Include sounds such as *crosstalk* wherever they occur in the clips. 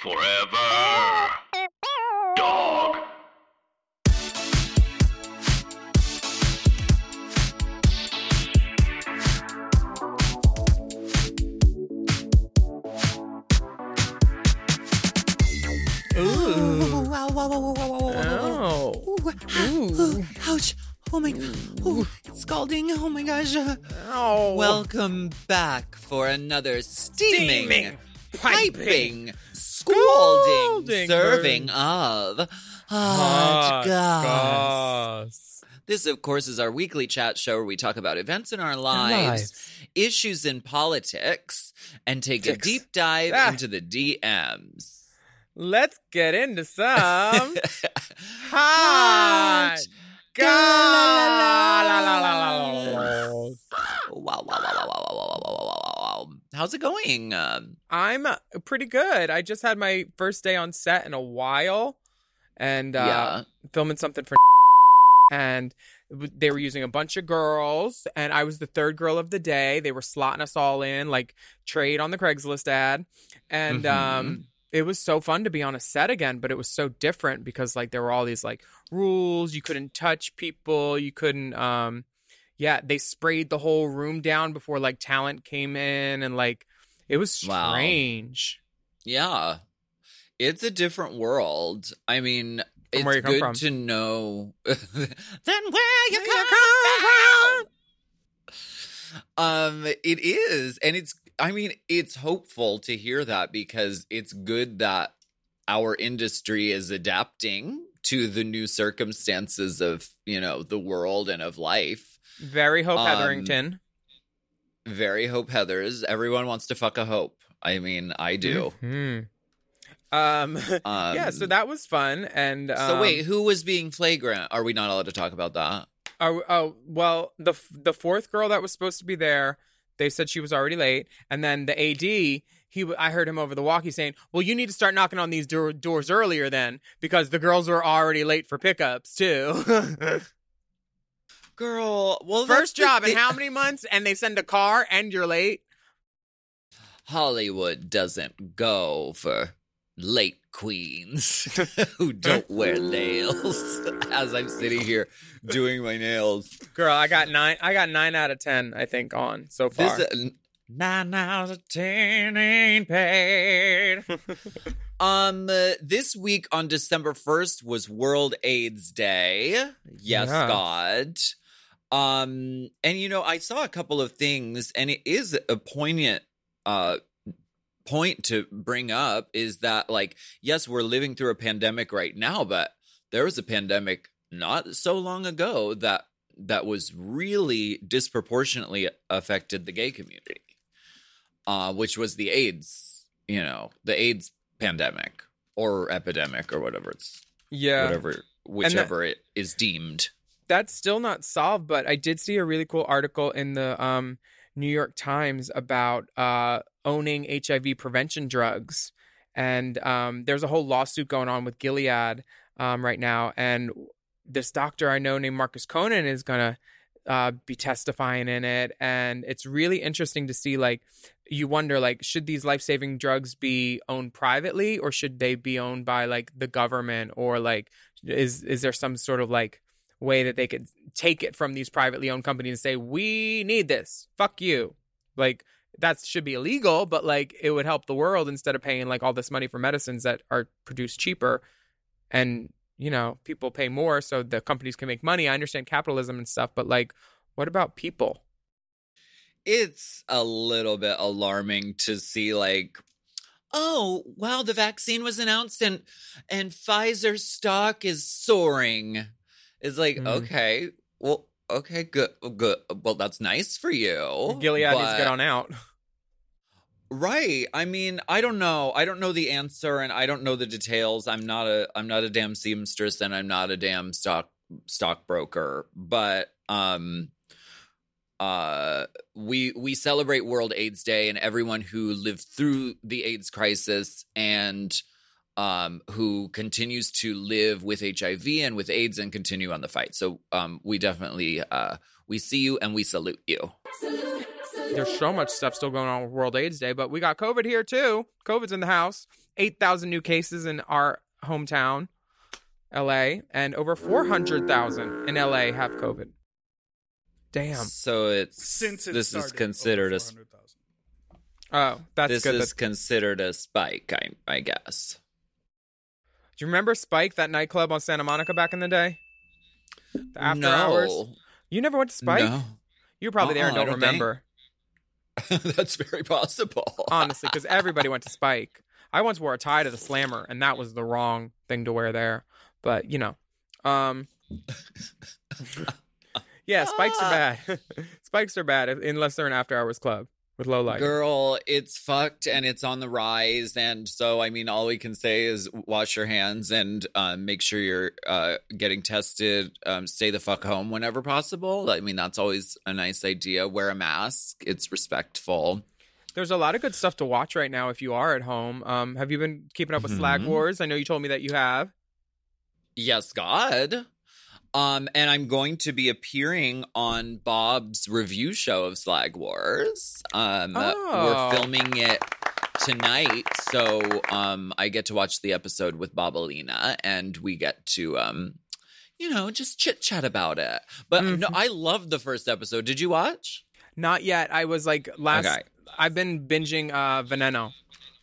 Forever. Dog. Ooh. Wow, wow, wow, wow, wow, wow, wow, wow. Oh. Ooh. Ah, ouch. Oh my, oh, it's scalding. Oh my gosh. Oh. Welcome back for another steaming, Steaming, piping, serving of hot Hot goss. goss. This, of course, is our weekly chat show where we talk about events in our lives, lives. issues in politics, and take a deep dive Ah. into the DMs. Let's get into some hot goss. How's it going? Um, I'm uh, pretty good. I just had my first day on set in a while, and uh, yeah. filming something for *laughs* and they were using a bunch of girls and i was the third girl of the day they were slotting us all in like trade on the craigslist ad and um it was so fun to be on a set again but it was so different because like there were all these like rules you couldn't touch people you couldn't um yeah they sprayed the whole room down before like talent came in and like it was Wow. strange Yeah. It's a different world. I mean, From it's come good from. to know *laughs* then where you come, you from. Um, it is, and it's I mean, it's hopeful to hear that because it's good that our industry is adapting to the new circumstances of, you know, the world and of life. Very hope Um, hetherington Very hope Heathers. Everyone wants to fuck a hope. I mean, I do. Mhm. Um, *laughs* Um, yeah, so that was fun. And um, So wait, who was being flagrant? Are we not allowed to talk about that? oh, oh, well, the the fourth girl that was supposed to be there, they said she was already late, and then the AD, he, I heard him over the walkie saying, "Well, you need to start knocking on these door- doors earlier then, because the girls were already late for pickups too." *laughs* Girl, well, First that's the job in how many months? And they send a car, and you're late. Hollywood doesn't go for late queens *laughs* who don't wear nails. *laughs* As I'm sitting here doing my nails, Girl, I got nine. I got nine out of ten. I think on so far. this uh, nine out of ten ain't paid. *laughs* Um, uh, this week on December 1st was World AIDS Day. Yes, Yeah. God. Um, and you know, I saw a couple of things, and it is a poignant uh point to bring up is that like, yes, we're living through a pandemic right now, but there was a pandemic not so long ago that that was really disproportionately affected the gay community. Uh, which was the AIDS, you know, the AIDS pandemic or epidemic or whatever it's yeah, whatever whichever it is deemed. That's still not solved, but I did see a really cool article in the um, New York Times about uh, owning HIV prevention drugs. And um, there's a whole lawsuit going on with Gilead um, right now. And this doctor I know named Marcus Conant is going to uh, be testifying in it. And it's really interesting to see, like, you wonder, like, should these life saving drugs be owned privately or should they be owned by, like, the government or, like, is is there some sort of like way that they could take it from these privately owned companies and say we need this. Fuck you. Like that should be illegal but like it would help the world instead of paying like all this money for medicines that are produced cheaper and you know people pay more so the companies can make money. I understand capitalism and stuff but like what about people? It's a little bit alarming to see like oh, wow, the vaccine was announced and and Pfizer stock is soaring. It's like, Mhm. okay, well, okay, good good. Well, that's nice for you. gilead needs to get on out Right. I mean, I don't know. I don't know the answer and I don't know the details. I'm not a I'm not a damn seamstress and I'm not a damn stock stockbroker. But um uh we we celebrate World AIDS Day and everyone who lived through the AIDS crisis and um who continues to live with HIV and with AIDS and continue on the fight. So um we definitely uh we see you and we salute you. there's so much stuff still going on with world aids day but we got covid here too covid's in the house 8,000 new cases in our hometown, LA, and over 400,000 in LA have COVID. Damn. So it's Since it this started, is considered a 400,000. Oh, that's this good. is That's- considered a spike. I I guess. Do you remember Spike, that nightclub on Santa Monica back in the day? The after no. hours? You never went to Spike? No. You were probably there and Uh-uh, don't, don't think. remember, *laughs* That's very possible. *laughs* honestly, because everybody went to Spike. I once wore a tie to the Slammer, and that was the wrong thing to wear there. But you know, um, *laughs* yeah, spikes are bad. spikes are bad unless they're an after hours club with low light. Girl, it's fucked and it's on the rise. And so, I mean, all we can say is wash your hands and um, make sure you're uh, getting tested. Um, stay the fuck home whenever possible. I mean, that's always a nice idea. Wear a mask, it's respectful. There's a lot of good stuff to watch right now if you are at home. Um, have you been keeping up with Slag Mhm. Wars? I know you told me that you have. Yes, God. Um, and I'm going to be appearing on Bob's review show of Slag Wars. Um, Oh. we're filming it tonight, so um, I get to watch the episode with Bob Alina, and we get to um, you know, just chit chat about it. But no, Mhm. I loved the first episode. Did you watch? Not yet. I was like last. Okay. I've been binging uh, Veneno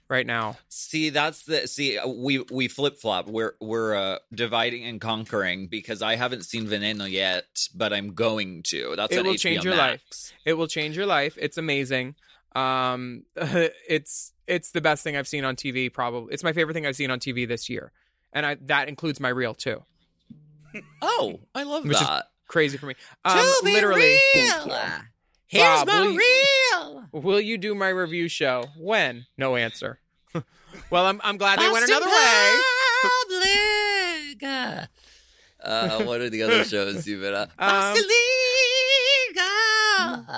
right now. See, that's the see. uh, We we flip flop. We're we're uh, dividing and conquering because I haven't seen Veneno yet, but I'm going to. That's It will HBO change your life. It will change your life. It's amazing. Um, *laughs* it's it's the best thing I've seen on TV. Probably, it's my favorite thing I've seen on TV this year, and I that includes my reel too. Oh, I love Which is that. Crazy for me. Um, literally, Here's Bob, my will you- reel. will you do my review show? When? No answer. *laughs* well, I'm I'm glad they went Boston another way. *laughs* Uh, what are the other shows you've been on? Um, Boston Legal.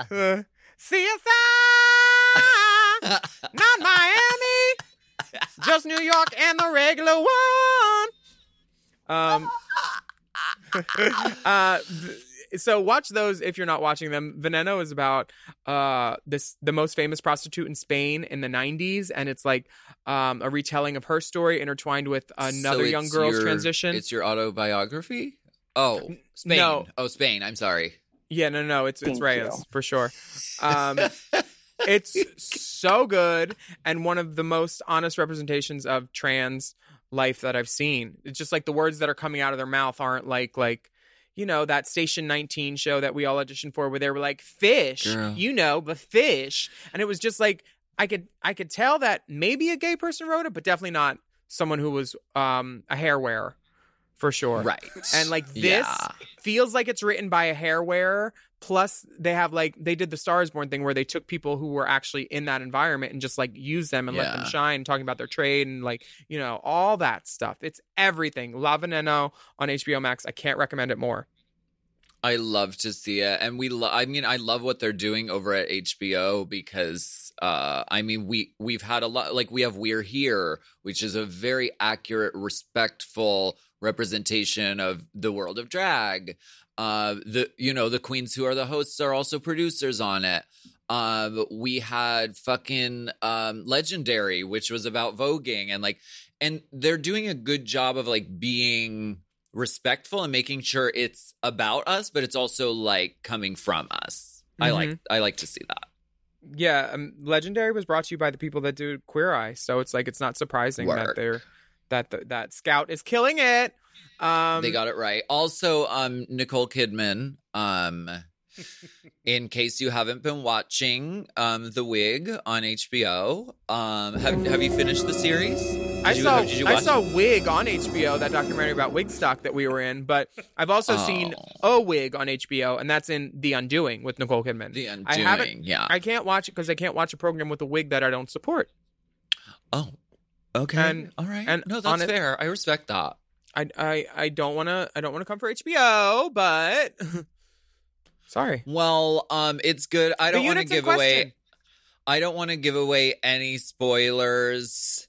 Uh, CSI, *laughs* not Miami, just New York and the regular one. Um, uh, th- so watch those if you're not watching them. Veneno is about uh this the most famous prostitute in Spain in the 90s, and it's like um a retelling of her story intertwined with another So young girl's your- transition. It's your autobiography? Oh, Spain. no. Oh, Spain. I'm sorry. Yeah, no, no, it's it's Reyes you. for sure. Um, *laughs* it's so good and one of the most honest representations of trans life that I've seen. It's just like the words that are coming out of their mouth aren't like like you know that Station 19 show that we all auditioned for where they were like fish, Girl. you know, the fish, and it was just like I could I could tell that maybe a gay person wrote it, but definitely not someone who was um a hair wearer for sure. Right. And like this Yeah. feels like it's written by a hair wearer. Plus, they have like they did the Stars Born thing where they took people who were actually in that environment and just like use them and let them Yeah. shine, talking about their trade and like you know all that stuff. It's everything. La Veneno on HBO Max. I can't recommend it more. I love to see it, and we. Lo- I mean, I love what they're doing over at HBO because, uh, I mean, we we've had a lot. Like we have We're Here, which is a very accurate, respectful representation of the world of drag. Uh, the you know the queens who are the hosts are also producers on it. Um, we had fucking um, Legendary, which was about voguing, and like, and they're doing a good job of like being respectful and making sure it's about us, but it's also like coming from us. I Mhm. like I like to see that. Yeah, um, Legendary was brought to you by the people that do Queer Eye, so it's like it's not surprising that they're that the, that Scout is killing it. Um, they got it right. Also, um, Nicole Kidman. Um, in case you haven't been watching, um, The Wig on HBO. Um, have have you finished the series? Did I you, saw I saw? Wig on HBO, that documentary about Wigstock that we were in, but I've also seen Oh. a Wig on HBO, and that's in The Undoing with Nicole Kidman. The I Undoing. haven't- yeah. I can't watch it because I can't watch a program with a wig that I don't support. oh. Okay. And- All right. and no, that's it- fair. I respect that. I I, I don't want to I don't want to come for HBO, but *laughs* sorry. Well, um, it's good. I don't want to give away. I don't want to give away any spoilers.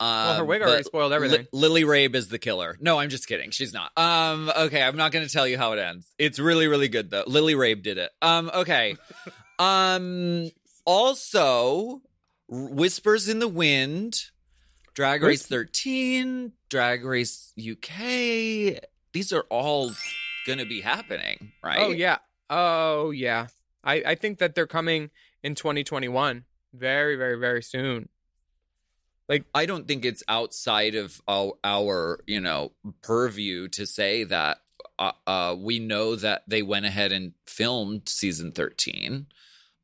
Um, Well, her wig already spoiled everything. Li- Lily Rabe is the killer. No, I'm just kidding. She's not. Um, okay, I'm not going to tell you how it ends. It's really, really good though. Lily Rabe did it. Um, okay. *laughs* um, also, Whispers in the Wind Drag Race 13, Drag Race UK. These are all going to be happening, right? Oh yeah. Oh yeah. I I think that they're coming in 2021 very very very soon. Like, I don't think it's outside of our, our you know, purview to say that uh, uh, we know that they went ahead and filmed season 13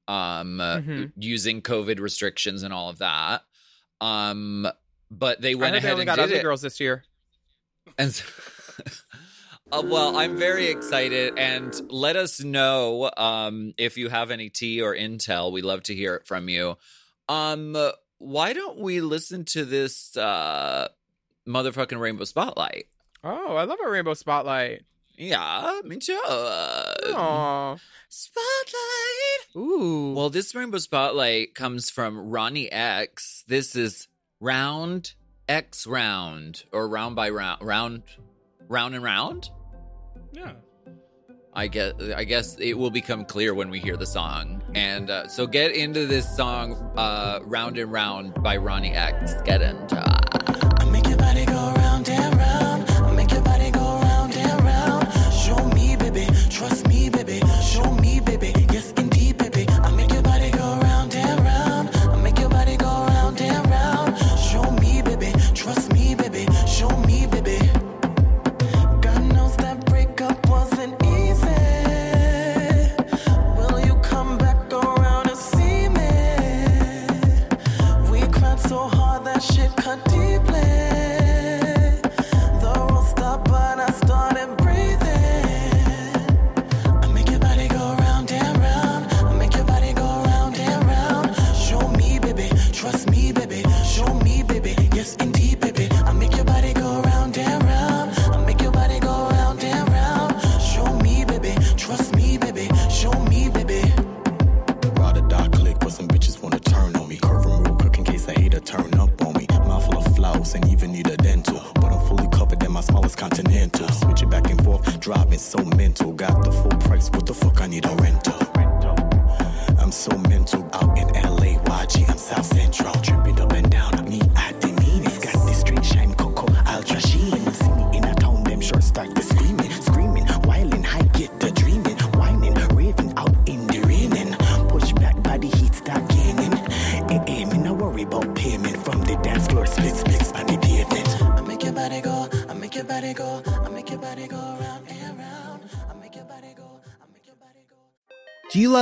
um uh, Mhm. using covid restrictions and all of that um but they I went they ahead only and got did ugly it girls this year. and so- *laughs* uh, well i'm very excited and let us know um if you have any tea or intel we love to hear it from you um why don't we listen to this uh motherfucking rainbow spotlight Oh, I love a rainbow spotlight. yeah me too uh, Aw. spotlight Ooh. well this rainbow spotlight comes from ronnie x this is round x round or round by round round round and round Yeah. I guess I guess it will become clear when we hear the song. And uh, so get into this song, uh, "Round and Round" by Ronnie X. Get into. it. Continental. Switch it back and forth, driving so mental. Got the full price, what the fuck I need a rental?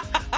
*laughs*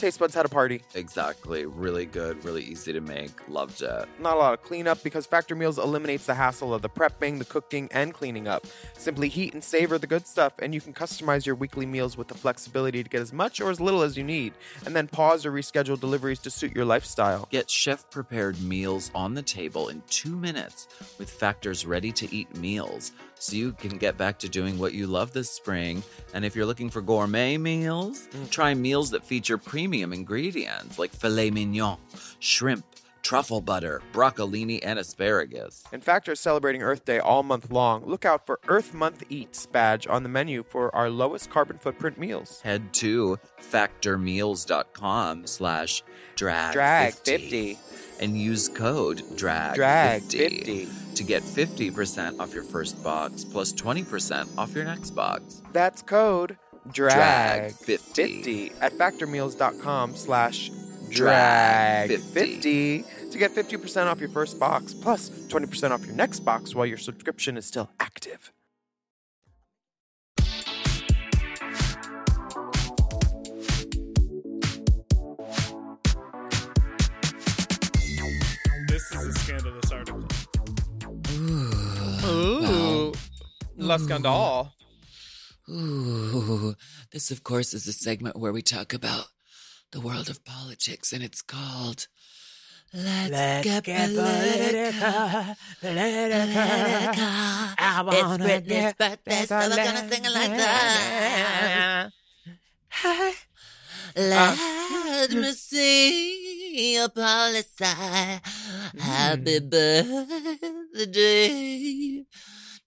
Taste buds had a party. Exactly. Really good, really easy to make. Loved it. Not a lot of cleanup because Factor Meals eliminates the hassle of the prepping, the cooking, and cleaning up. Simply heat and savor the good stuff, and you can customize your weekly meals with the flexibility to get as much or as little as you need, and then pause or reschedule deliveries to suit your lifestyle. Get chef prepared meals on the table in two minutes with Factor's ready to eat meals so you can get back to doing what you love this spring. And if you're looking for gourmet meals, mm. try meals that feature premium ingredients like filet mignon, shrimp, truffle butter, broccolini, and asparagus. In fact, we're celebrating Earth Day all month long. Look out for Earth Month Eats badge on the menu for our lowest carbon footprint meals. Head to factormeals.com slash drag, Drag 50. and use code drag, Drag 50 to get 50% off your first box plus 20% off your next box. That's code Drag drag 50. 50 at factormeals.com slash Drag drag 50 to get 50% off your first box plus 20% off your next box while your subscription is still active. This is a scandalous article. Ooh. La Scandale. Ooh, this, of course, is a segment where we talk about the world of politics, and it's called Let's, Get, Political. Political. It's Britney's birthday, so we're gonna sing it like that. *laughs* Uh, Let me see your policy. Happy hmm. birthday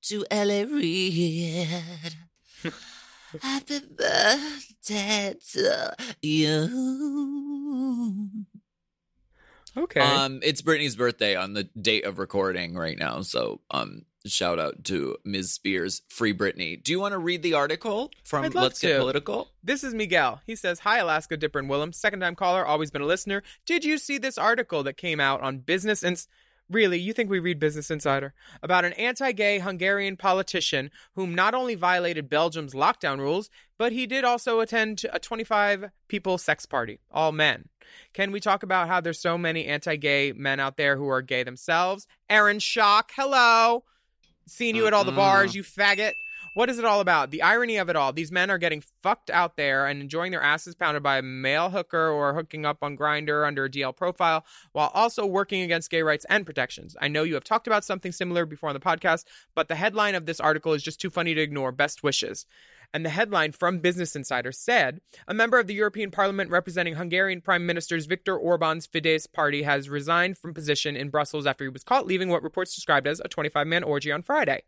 to Ellie Reed. *laughs* Happy birthday to you. Okay. Um, it's Britney's birthday on the date of recording right now, so um, shout out to Ms. Spears, free Britney. Do you want to read the article from Let's to. Get Political? This is Miguel. He says, Hi, Alaska Dipper and Willam. Second time caller, always been a listener. Did you see this article that came out on Business Ins? Really, you think we read Business Insider? About an anti gay Hungarian politician whom not only violated Belgium's lockdown rules, but he did also attend a 25 people sex party, all men. Can we talk about how there's so many anti gay men out there who are gay themselves? Aaron Schock, hello. Seeing you at all the bars, you faggot. What is it all about? The irony of it all. These men are getting fucked out there and enjoying their asses pounded by a male hooker or hooking up on Grindr under a DL profile while also working against gay rights and protections. I know you have talked about something similar before on the podcast, but the headline of this article is just too funny to ignore. Best wishes. And the headline from Business Insider said A member of the European Parliament representing Hungarian Prime Minister's Viktor Orban's Fidesz party has resigned from position in Brussels after he was caught leaving what reports described as a 25 man orgy on Friday.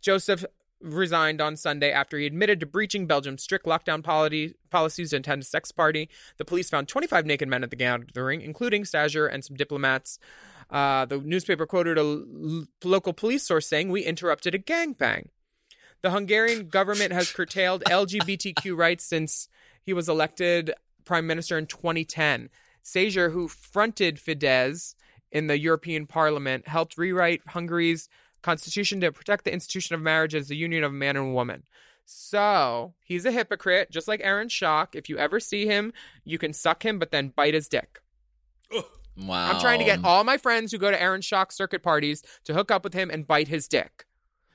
Joseph resigned on Sunday after he admitted to breaching Belgium's strict lockdown policy, policies to attend a sex party. The police found 25 naked men at the gathering, including Szájer and some diplomats. Uh, the newspaper quoted a l- local police source saying, We interrupted a gangbang. The Hungarian government has curtailed LGBTQ *laughs* rights since he was elected prime minister in 2010. Szájer, who fronted Fidesz in the European Parliament, helped rewrite Hungary's constitution to protect the institution of marriage as the union of a man and a woman. So he's a hypocrite, just like Aaron Schock. If you ever see him, you can suck him, but then bite his dick. Wow. I'm trying to get all my friends who go to Aaron Schock circuit parties to hook up with him and bite his dick.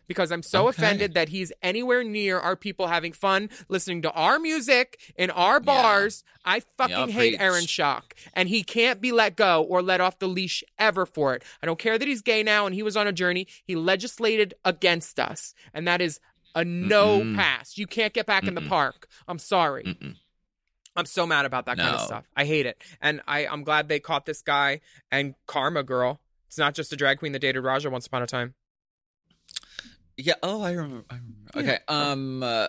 Because I'm so Okay. offended that he's anywhere near our people having fun, listening to our music in our bars. I fucking Yeah, hate preach. Aaron Schock. And he can't be let go or let off the leash ever for it. I don't care that he's gay now and he was on a journey. He legislated against us. And that is a no Mm-mm. pass. You can't get back in the park. I'm sorry. Mm-mm. I'm so mad about that kind of stuff. I hate it. And I, I'm glad they caught this guy and Karma Girl. It's not just a drag queen that dated Raja once upon a time. Yeah. Oh, I remember. I remember. Okay. Um, uh,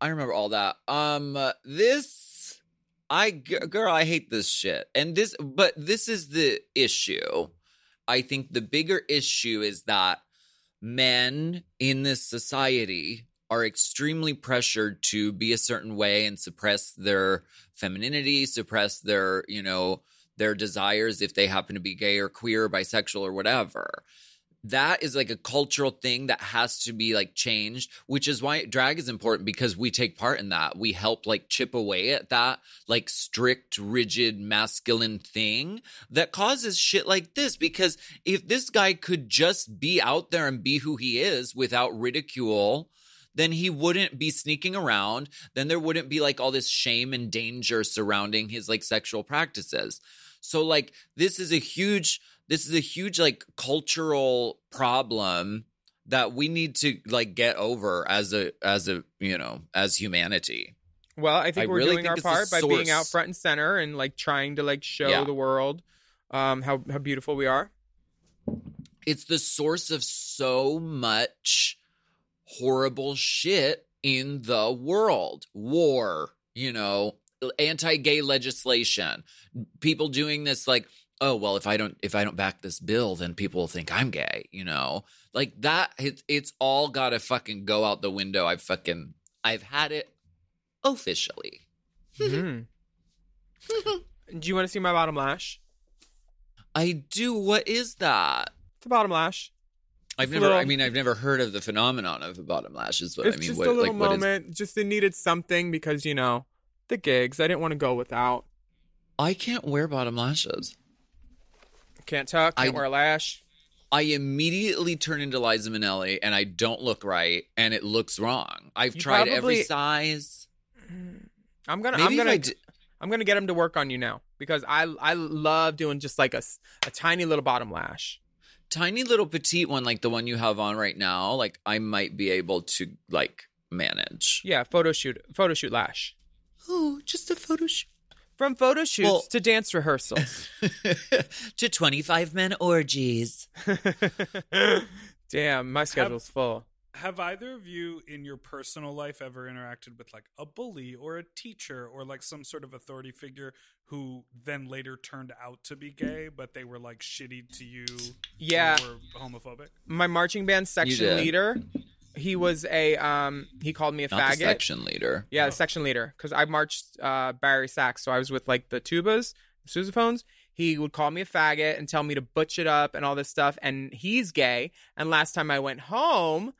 I remember all that. Um, uh, this, I g- girl, I hate this shit. And this, but this is the issue. I think the bigger issue is that men in this society are extremely pressured to be a certain way and suppress their femininity, suppress their, you know, their desires if they happen to be gay or queer, or bisexual or whatever that is like a cultural thing that has to be like changed which is why drag is important because we take part in that. We help like chip away at that like strict rigid masculine thing that causes shit like this. Because if this guy could just be out there and be who he is without ridicule then he wouldn't be sneaking around. Then there wouldn't be like all this shame and danger surrounding his like sexual practices. So like this is a huge this is a huge like cultural problem that we need to like get over as a as a you know as humanity Well, I think I we're really doing think our part by being out front and center and like trying to like show Yeah. the world um how how beautiful we are. it's the source of so much horrible shit in the world war you know anti-gay legislation people doing this like oh well if i don't if i don't back this bill then people will think i'm gay you know like that it, it's all gotta fucking go out the window i've fucking i've had it officially Mhm. *laughs* Do you want to see my bottom lash? i do what is that It's a bottom lash. i've It's never i mean i've never heard of the phenomenon of the bottom lashes but it's i mean just what a little like what is moment. Just it needed something because you know the gigs. I didn't want to go without. I can't wear bottom lashes. Can't tuck. Can't I- wear a lash. I immediately turn into Liza Minnelli and I don't look right and it looks wrong. I've You tried every size. I'm gonna. Maybe I'm gonna. D- I'm gonna get him to work on you now because I I love doing just like a a tiny little bottom lash. Tiny little petite one like the one you have on right now, like I might be able to like manage. Yeah, photo shoot, photo shoot lash. Oh, just a photo shoot. From photo shoots Well- to dance rehearsals. *laughs* to 25 men orgies. *laughs* Damn, my schedule's full. Have either of you in your personal life ever interacted with like a bully or a teacher or like some sort of authority figure who then later turned out to be gay, but they were like shitty to you? Yeah. Or homophobic? My marching band section leader, he was a um he called me a Not faggot. the section leader. Yeah, the section leader. Because I marched uh, bari sax, so I was with like the tubas, the sousaphones. He would call me a faggot and tell me to butch it up and all this stuff. And he's gay. And last time I went home,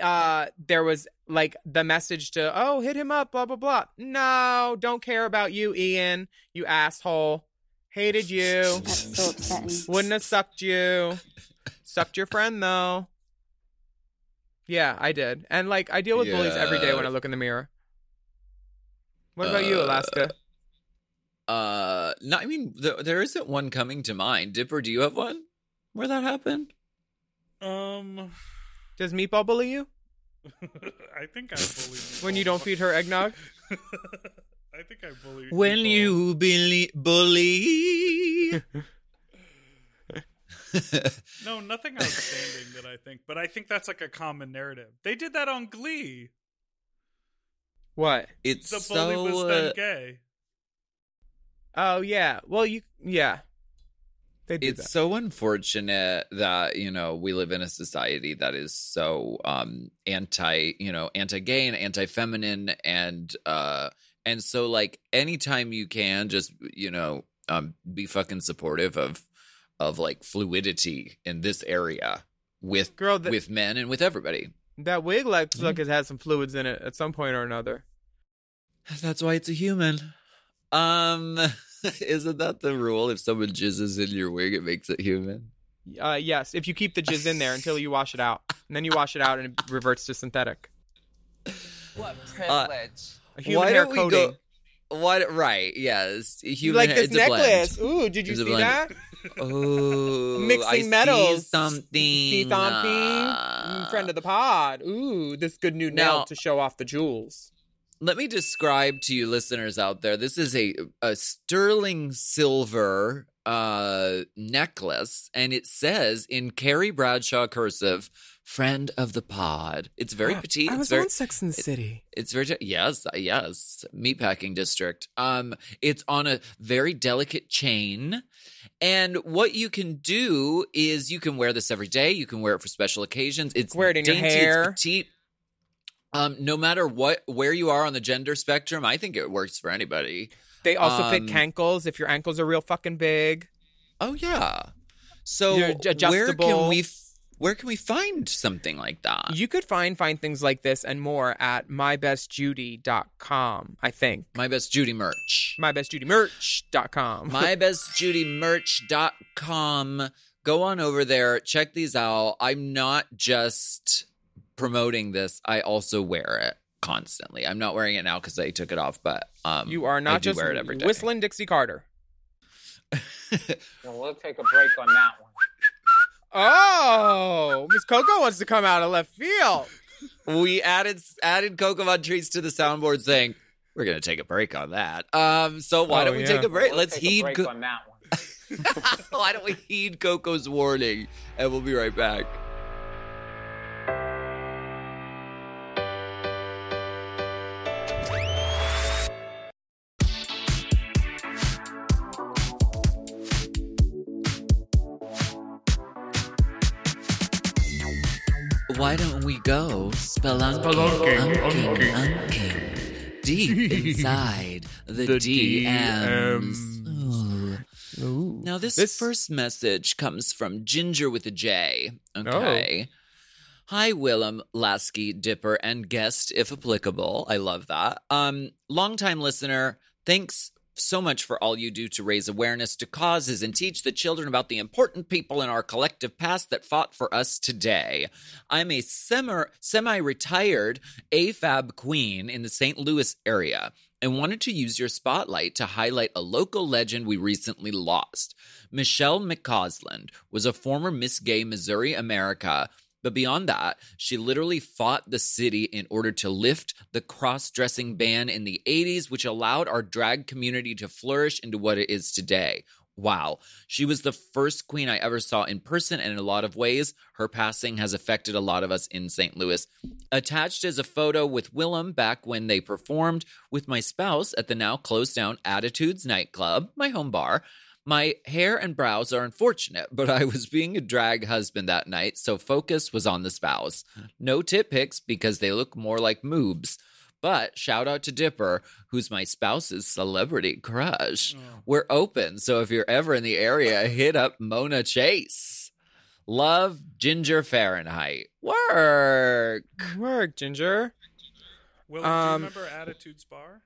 uh, there was like the message to, oh, hit him up, blah blah blah. No, don't care about you, Ian. You asshole. Hated you. That's so. Wouldn't have sucked you. Sucked your friend though. Yeah, I did. And like I deal with bullies every day when I look in the mirror. What about you, Uh, Alaska? Uh, no, I mean, th- there isn't one coming to mind. Dipper, do you have one where that happened? Um, Does Meatball bully you *laughs* I think I bullied when you don't feed her eggnog? *laughs* I think I bullied When people. you bully, bully. *laughs* No, nothing outstanding that I think, but I think that's like a common narrative. They did that on Glee. What? it's The bully so. was then uh, gay. Oh yeah. Well, you yeah. They did it's that. so unfortunate that you know we live in a society that is so um anti you know anti-gay and anti-feminine and uh and so like anytime you can just you know um be fucking supportive of of like fluidity in this area with Girl, th- with men and with everybody that wig looks Mm-hmm. like it has some fluids in it at some point or another. that's why it's a human um *laughs* isn't that the rule if someone jizzes in your wig it makes it human Uh, yes, if you keep the jizz in there until you wash it out, and then you wash it out and it reverts to synthetic. What Uh, privilege. A human why hair don't coating. we go what right yes human You like hair- this it's blend. necklace? Ooh, did you It's see blend. that? Oh, Mixing I metals. something. See something? Uh, friend of the pod. Ooh, this good new nail to show off the jewels. Let me describe to you, listeners out there. This is a a sterling silver uh necklace, and it says in Carrie Bradshaw cursive, "Friend of the pod." It's very petite. I it's was very, on Sex and the City. It's very yes, yes, meatpacking district. Um, it's on a very delicate chain, and what you can do is you can wear this every day. You can wear it for special occasions. It's Wear it in your dainty, hair. It's petite. Um, no matter what, where you are on the gender spectrum, I think it works for anybody. They also fit Um, cankles if your ankles are real fucking big. Oh yeah. So where can we where can we find something like that? You could find find things like this and more at mybestjudy.com, I think. My Best Judy merch. mybestjudymerch.com. *laughs* mybestjudymerch.com. Go on over there, check these out. I'm not just promoting this, I also wear it constantly. I'm not wearing it now because I took it off, but um, you are not do just wear it every day. whistling Dixie Carter. *laughs* Well, we'll take a break on that one. Oh, Miss Coco wants to come out of left field. we added added Coco Von Treats to the soundboard saying we're gonna take a break on that. Um, so why Oh, don't we yeah. take a break? We'll Let's take a heed. break Co- on that one. *laughs* why don't we heed Coco's warning? And we'll be right back. Go spelunking, Spelunking, unking, unking. deep *laughs* inside the, The DMs? Ooh. Now, this, This- first message comes from Ginger with a J. Oh. Okay. Hi, Willam, Lasky, Dipper, and guest, if applicable. I love that. Um, longtime listener, thanks so much for all you do to raise awareness to causes and teach the children about the important people in our collective past that fought for us today. I'm a semi retired AFAB queen in the St. Louis area and wanted to use your spotlight to highlight a local legend we recently lost. Michelle McCausland was a former Miss Gay Missouri America, but beyond that, she literally fought the city in order to lift the cross dressing ban in the 80s, which allowed our drag community to flourish into what it is today. Wow. She was the first queen I ever saw in person, and in a lot of ways, her passing has affected a lot of us in St. Louis. Attached is a photo with Willam back when they performed with my spouse at the now closed down Attitudes nightclub, my home bar. My hair and brows are unfortunate, but I was being a drag husband that night, so focus was on the spouse. No tit pics because they look more like moobs. But shout out to Dipper, who's my spouse's celebrity crush. We're open, so if you're ever in the area, hit up Mona Chase. Love Ginger Fahrenheit. Work. Work, Ginger. Will, do you Um, remember Attitudes Bar?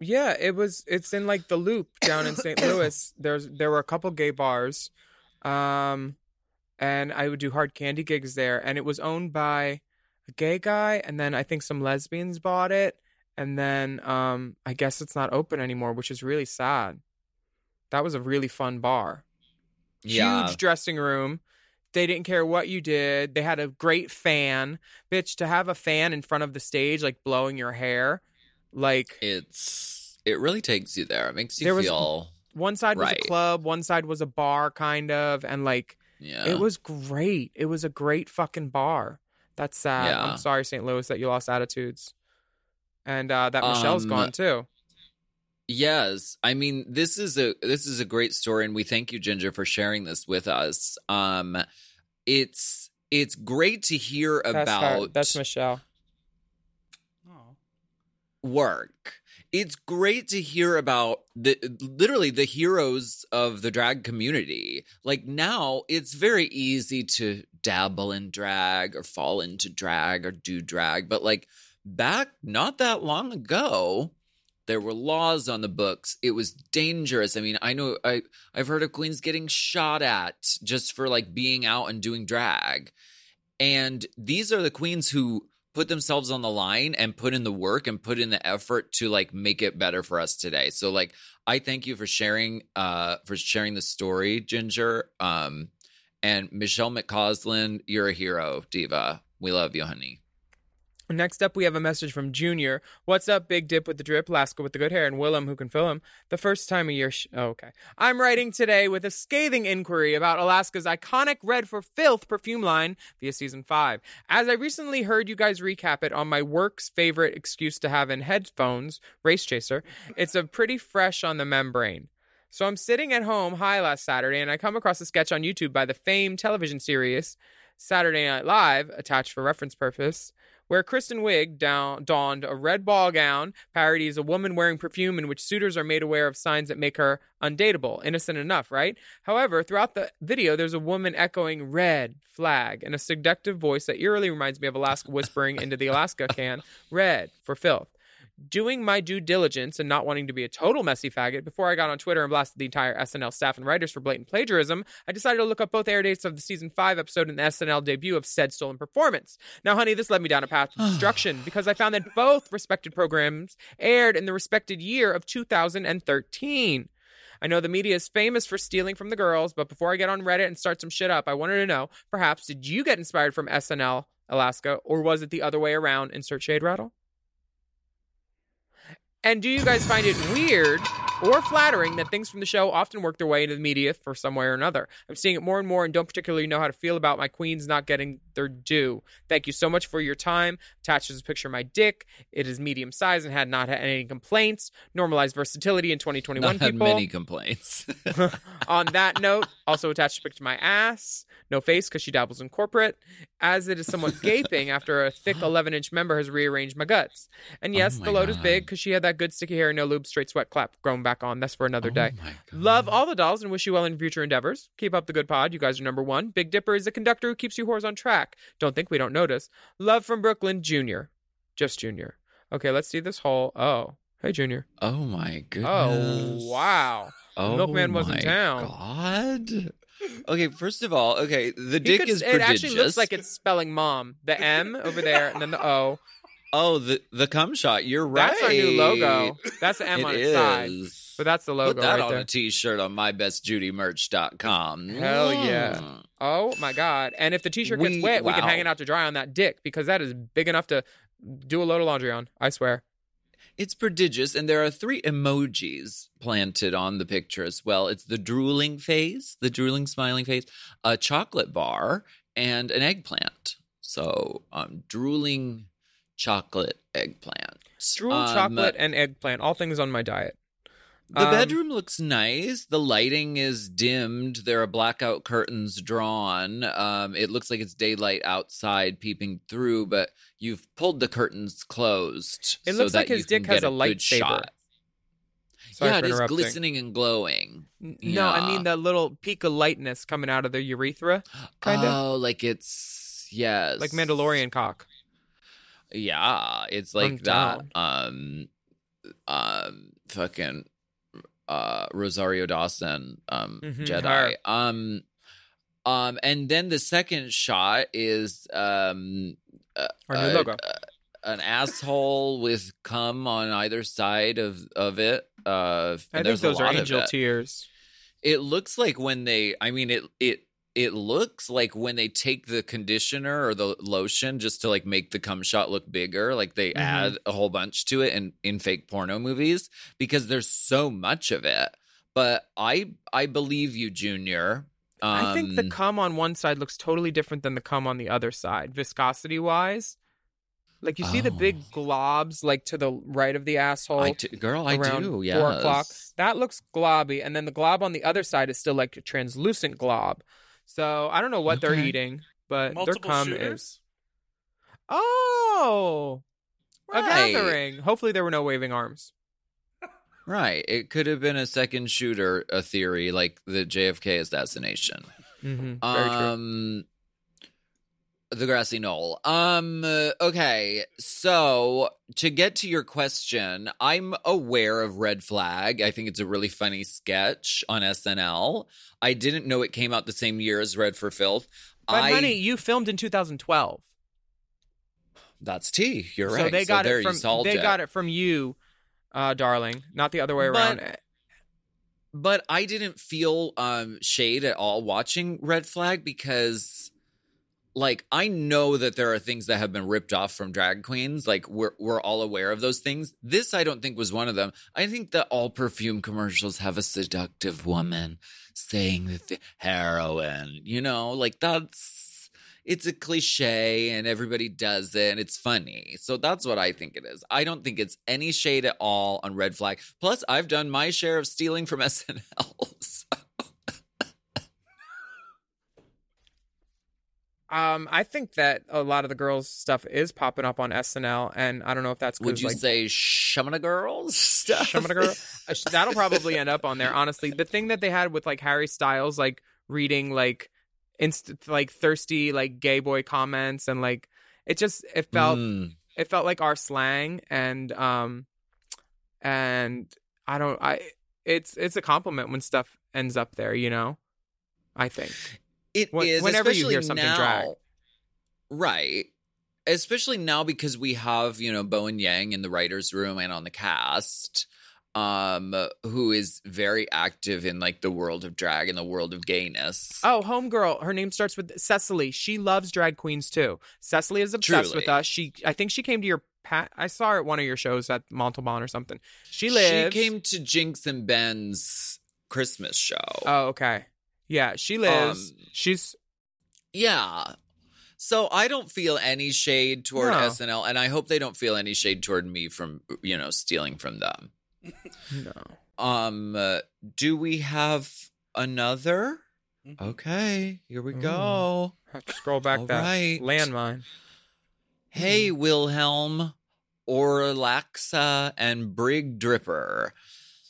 Yeah, it was. It's in like the Loop down in St. Louis. There's there were a couple gay bars, um, and I would do hard candy gigs there. And it was owned by a gay guy, and then I think some lesbians bought it, and then um, I guess it's not open anymore, which is really sad. That was a really fun bar. Yeah. Huge dressing room. They didn't care what you did. They had a great fan. Bitch, to have a fan in front of the stage, like blowing your hair, like It's it really takes you there. It makes you There was- feel one side was a club, one side was a bar, kind of, and like yeah. it was great. It was a great fucking bar. That's sad. Yeah. I'm sorry, St. Louis, that you lost attitudes, and uh, that Michelle's Um, gone too. Yes, I mean this is a this is a great story, and we thank you, Ginger, for sharing this with us. Um, it's it's great to hear That's her. about That's Michelle. Work. It's great to hear about the literally the heroes of the drag community. Like now, it's very easy to dabble in drag or fall into drag or do drag, but like back not that long ago, there were laws on the books. It was dangerous. I mean, I know I I've heard of queens getting shot at just for like being out and doing drag. And these are the queens who put themselves on the line and put in the work and put in the effort to like make it better for us today. So like I thank you for sharing uh for sharing the story, Ginger. Um and Michelle McCausland, you're a hero, diva. We love you, honey. Next up, we have a message from Junior. What's up, Big Dip with the drip, Alaska with the good hair, and Willem who can fill him? The first time of year. Sh- oh, okay. I'm writing today with a scathing inquiry about Alaska's iconic Red for Filth perfume line via season five. As I recently heard you guys recap it on my work's favorite excuse to have in headphones, Race Chaser, it's a pretty fresh on the membrane. So I'm sitting at home high last Saturday, and I come across a sketch on YouTube by the famed television series Saturday Night Live, attached for reference purpose where Kristen Wiig donned a red ball gown, parodies a woman wearing perfume in which suitors are made aware of signs that make her undateable. Innocent enough, right? However, throughout the video, there's a woman echoing red flag in a seductive voice that eerily reminds me of Alaska whispering into the Alaska can, red for filth doing my due diligence and not wanting to be a total messy faggot, before I got on Twitter and blasted the entire SNL staff and writers for blatant plagiarism, I decided to look up both air dates of the season 5 episode and the SNL debut of said stolen performance. Now, honey, this led me down a path of *sighs* destruction because I found that both respected programs aired in the respected year of 2013. I know the media is famous for stealing from the girls, but before I get on Reddit and start some shit up, I wanted to know perhaps did you get inspired from SNL Alaska, or was it the other way around? Insert shade rattle. And do you guys find it weird or flattering that things from the show often work their way into the media for some way or another? I'm seeing it more and more and don't particularly know how to feel about my queens not getting their due. Thank you so much for your time. Attached is a picture of my dick. It is medium size and had not had any complaints. Normalized versatility in 2021 Not had people. many complaints. *laughs* On that note, also attached a picture of my ass. No face because she dabbles in corporate, as it is somewhat gaping *laughs* after a thick 11 inch member has rearranged my guts. And yes, Oh the load is big because she had that good sticky hair, no lube, straight sweat clap growing back on. That's for Oh another day. Love all the dolls and wish you well in future endeavors. Keep up the good pod. You guys are number one. Big Dipper is the conductor who keeps you whores on track. Don't think we don't notice. Love from Brooklyn, Junior. Just Junior. Okay, let's see this whole. Oh, hey, Junior. Oh my oh, goodness. Oh, wow. Oh Milkman was in my town. God. Okay, first of all, okay, the dick could- is it actually looks like it's spelling mom. The *laughs* M over there and then the O. Oh, the the cum shot. You're right. That's our new logo. That's the M It on its side. But that's the logo Put that right on there. a t-shirt on mybestjudymerch.com. Hell yeah. Mm. Oh my god. And if the t-shirt gets We- wet, we can hang it out to dry on that dick because that is big enough to do a load of laundry on. I swear. It's prodigious, and there are three emojis planted on the picture as well. It's the drooling face, the drooling smiling face, a chocolate bar, and an eggplant. So, um, drooling chocolate eggplant. Drool, Um, chocolate, and eggplant. All things on my diet. The Um, bedroom looks nice. The lighting is dimmed. There are blackout curtains drawn. Um, it looks like it's daylight outside peeping through, but you've pulled the curtains closed. It so looks like his dick has a good lightsaber. shot. Sorry yeah, it is glistening and glowing. No, I mean the little peak of lightness coming out of the urethra, kind of Oh, like it's yes, like Mandalorian cock. Yeah, it's I'm like that. Um, um, fucking uh, Rosario Dawson, um, Mhm, Jedi. her. Um, um, and then the second shot is um, uh, Our new uh, logo. uh, an asshole with cum on either side of of it. Uh, I and think those are angel it. tears. It looks like when they, I mean, it it it looks like when they take the conditioner or the lotion just to like make the cum shot look bigger, like they Mhm. add a whole bunch to it in in fake porno movies because there's so much of it. But I I believe you, Junior. Um, I think the cum on one side looks totally different than the cum on the other side, viscosity wise. Like you see the big globs like to the right of the asshole. Oh. I t- girl, I around do. Four o'clock. That looks globby, and then the glob on the other side is still like a translucent glob. So I don't know what they're eating, but Multiple their cum shooters? is. Oh, a gathering. Hopefully there were no waving arms. Right. It could have been a second shooter, a theory like the JFK assassination. Mm-hmm. Very true. The grassy knoll. Um, okay. So to get to your question, I'm aware of Red Flag. I think it's a really funny sketch on SNL. I didn't know it came out the same year as Red for Filth. But I, honey, you filmed in 2012. that's tea. You're so right. they got there it from they it. got it from you, uh, darling, not the other way But- around. but I didn't feel um shade at all watching Red Flag because like I know that there are things that have been ripped off from drag queens like we're we're all aware of those things. This I don't think was one of them. I think that all perfume commercials have a seductive woman saying that the heroin, you know, like that's it's a cliche and everybody does it and it's funny. So that's what I think it is. I don't think it's any shade at all on Red Flag. Plus, I've done my share of stealing from *laughs* SNL. so- Um, I think that a lot of the girls' stuff is popping up on SNL, and I don't know if that's Would you like, say Shamana Girls stuff? Girl- uh, that'll probably end up on there. Honestly, the thing that they had with like Harry Styles, like reading like inst like thirsty like gay boy comments, and like it just it felt Mm. it felt like our slang, and um, and I don't I it's it's a compliment when stuff ends up there, you know. I think It is When- whenever you hear something now, drag. right? Especially now because we have you know Bowen Yang in the writers' room and on the cast, um, who is very active in like the world of drag and the world of gayness. Oh, homegirl. Her name starts with Cecily. She loves drag queens too. Cecily is obsessed with us. She, I think she came to your pat. I saw her at one of your shows at Montalban or something. She lives. She came to Jinkx and Ben's Christmas show. Oh, okay. Yeah, she lives. Um, She's Yeah. So I don't feel any shade toward No. SNL, and I hope they don't feel any shade toward me from you know stealing from them. *laughs* no. Um, uh, do we have another? Okay, here we go. To scroll back All that right. landmine. Hey, Wilhelm, Orlaxa, and Brig Dripper.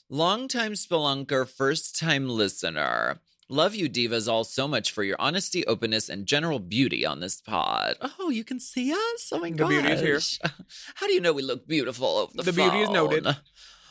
Longtime spelunker, first time listener. Love you, divas, all so much for your honesty, openness, and general beauty on this pod. Oh, you can see us? Oh my god. The beauty is here. *laughs* How do you know we look beautiful over the, The beauty is noted.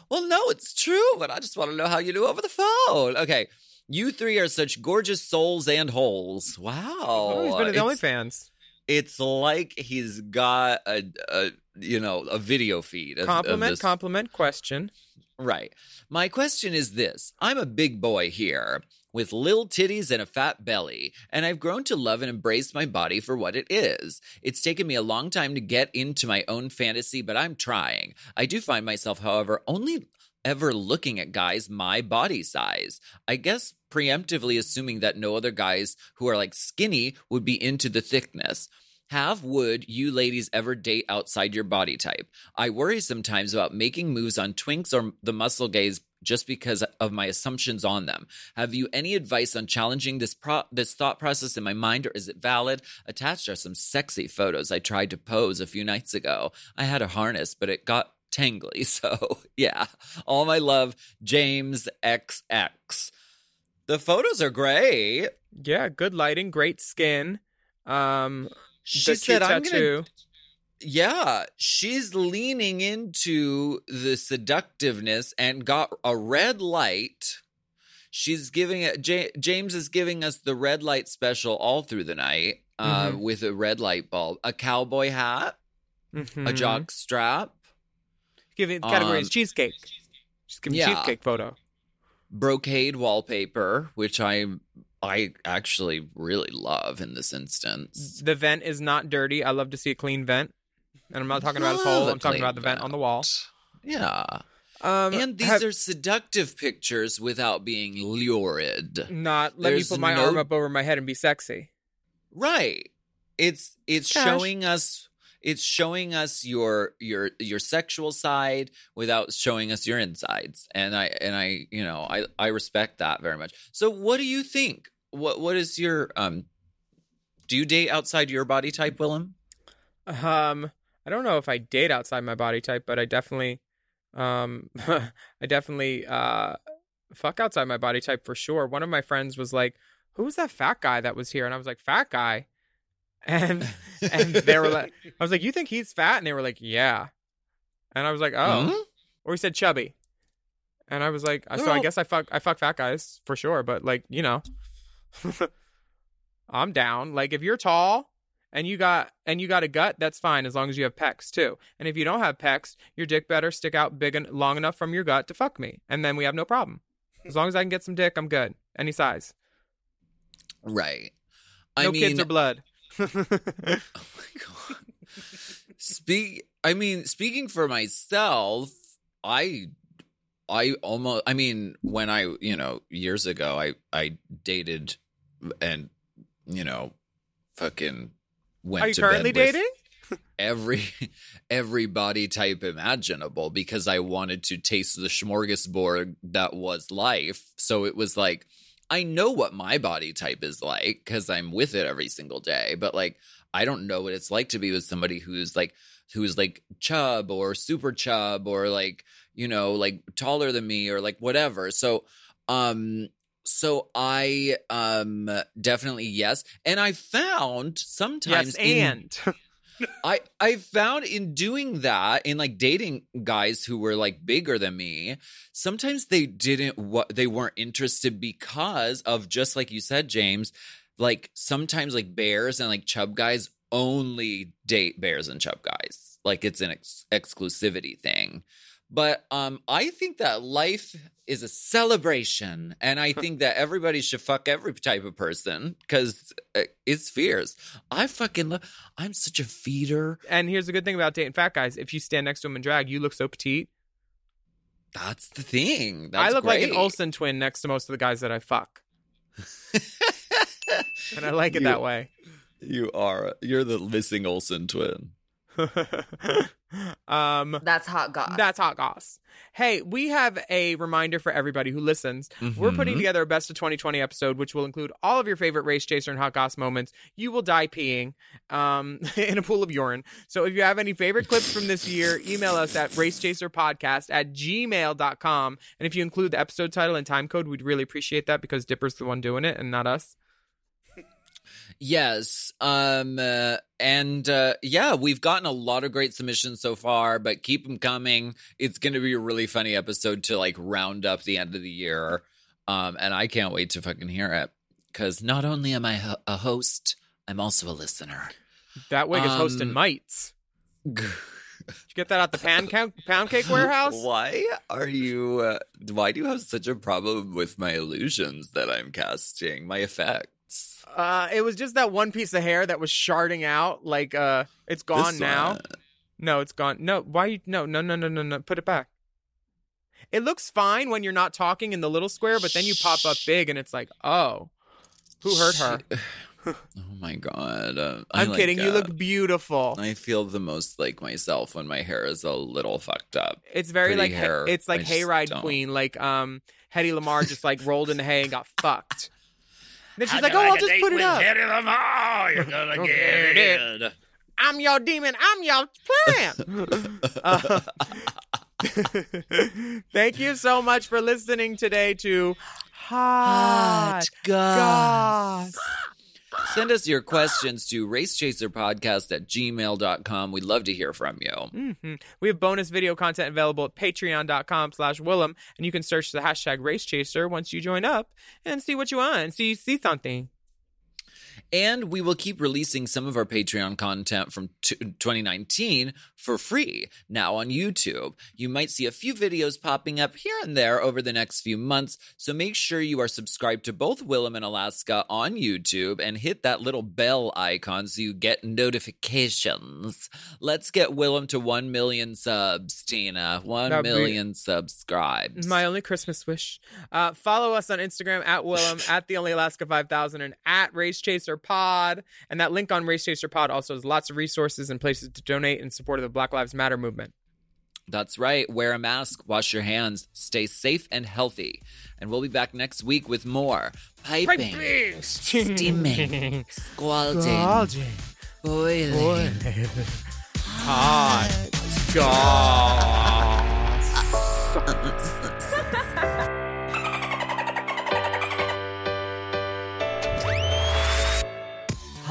Well, no, it's true, but I just want to know how you do over the phone. Okay. You three are such gorgeous souls and holes. Wow. Oh, he's been at the It's- OnlyFans. it's like he's got a, a you know a video feed of, of Compliment, this. compliment, question. right my question is this i'm a big boy here with lil titties and a fat belly and i've grown to love and embrace my body for what it is it's taken me a long time to get into my own fantasy but i'm trying i do find myself however only ever looking at guys my body size. I guess preemptively assuming that no other guys who are like skinny would be into the thickness. Have would you ladies ever date outside your body type? I worry sometimes about making moves on twinks or the muscle gaze just because of my assumptions on them. Have you any advice on challenging this pro- this thought process in my mind or is it valid? Attached are some sexy photos I tried to pose a few nights ago. I had a harness, but it got tangly. *laughs* So, yeah. All my love, James XX. The photos are great. Yeah, good lighting, great skin. Um, She said, "I'm tattoo. gonna." Yeah, she's leaning into the seductiveness and got a red light. She's giving it. J- James is giving us the red light special all through the night uh, Mhm. with a red light bulb, a cowboy hat, a Mhm. jock strap, Giving category is Um, cheesecake. Give me yeah. cheesecake photo. brocade wallpaper, which I I actually really love in this instance. The vent is not dirty. I love to see a clean vent. And I'm not talking about his Love hole. I'm talking about the vent on the wall. Yeah. Um, and these have- are seductive pictures without being lurid. not let me put my no- arm up over my head and be sexy. Right. It's it's showing us it's showing us your your your sexual side without showing us your insides. And I and I, you know, I I respect that very much. So what do you think? What what is your um do you date outside your body type, Willam? Um, I don't know if I date outside my body type, but I definitely, um, *laughs* I definitely uh, fuck outside my body type for sure. One of my friends was like, "Who was that fat guy that was here?" And I was like, "Fat guy," and *laughs* and they were like, "I was like, you think he's fat?" And they were like, "Yeah," and I was like, "Oh," Hmm? or he said chubby, and I was like, "So I guess I fuck I fuck fat guys for sure," but like you know, *laughs* I'm down. Like if you're tall and you got and you got a gut, that's fine as long as you have pecs too. And if you don't have pecs, your dick better stick out big and long enough from your gut to fuck me, and then we have no problem. As long as I can get some dick, I'm good. Any size. Right. No mean kids or blood. *laughs* Oh Speak. I mean, speaking for myself, I, I almost. I mean, when I, you know, years ago, I, I dated, and you know, fucking went Are you to currently bed with dating? every *laughs* every body type imaginable because I wanted to taste the smorgasbord that was life. So it was like I know what my body type is like because I'm with it every single day, but like I don't know what it's like to be with somebody who's like who's like chub or super chub or like you know like taller than me or like whatever. So um so I um definitely yes, and I found sometimes Yes, in- and *laughs* I I found in doing that in like dating guys who were like bigger than me, sometimes they didn't what they weren't interested because of just like you said, James. Like sometimes like bears and like chub guys only date bears and chub guys. Like it's an ex- exclusivity thing. But um I think that life is a celebration and I think that everybody should fuck every type of person cuz it's fierce. I fucking love I'm such a feeder. and here's the good thing about dating fat guys: if you stand next to him in drag, you look so petite. That's the thing. I That's look like an great. Olsen twin next to most of the guys that I fuck, *laughs* and I like it You- that way. You are you're the missing Olsen twin. *laughs* um, That's hot goss. That's hot goss. Hey, we have a reminder for everybody who listens. We're putting Mhm. together a best of 2020 episode, which will include all of your favorite race chaser and hot goss moments. You will die peeing um, *laughs* in a pool of urine. So if you have any favorite clips from this year, email us at racechaserpodcast at gmail.com. And if you include the episode title and time code, we'd really appreciate that because Dipper's the one doing it and not us. Yes. Um uh, and uh yeah, we've gotten a lot of great submissions so far, but keep them coming. It's going to be a really funny episode to like round up the end of the year. Um and I can't wait to fucking hear it cuz not only am I ho- a host, I'm also a listener. That wig is hosting Um, mites. Did you get that out the pan count, pound cake *laughs* warehouse? Why are you uh, why do you have such a problem with my illusions that I'm casting? My Uh, it was just that one piece of hair that was sharding out. Like, uh, it's gone This now. one. No, it's gone. No, why? You, no, no, no, no, no, no. Put it back. It looks fine when you're not talking in the little square, but then you pop up big, and it's like, oh, who hurt her? *sighs* Oh my god. Uh, I'm like, kidding. you uh, look beautiful. I feel the most like myself when my hair is a little fucked up. It's very Pretty like hair. it's like I hayride queen, like um Hedy Lamarr just like rolled in the hay and got fucked. And then she's How'd like, you "Oh, like I'll just put it up." Hedy Lamarr? You're gonna get it it. I'm your demon. I'm your plan. *laughs* Uh, *laughs* thank you so much for listening today to Hot, Goss. Send us your questions to racechaserpodcast at gmail.com. We'd love to hear from you. hmm We have bonus video content available at patreon.com slash Willam, and you can search the hashtag racechaser once you join up and see what you want and see see something. And we will keep releasing some of our Patreon content from t- 2019 for free now on YouTube. You might see a few videos popping up here and there over the next few months, so make sure you are subscribed to both Willam and Alaska on YouTube and hit that little bell icon so you get notifications. Let's get Willam to 1 million subs, Tina. 1 That'd be- million subscribes. My only Christmas wish. Uh, follow us on Instagram at Willam, at the only Alaska 5000, and at Race Chaser Pod. And that link on Race Chaser Pod also has lots of resources and places to donate in support of the Black Lives Matter movement. That's right. Wear a mask, wash your hands, stay safe and healthy. And we'll be back next week with more piping, Piping, steaming, scalding, Scalding, boiling, hot, *laughs* ah,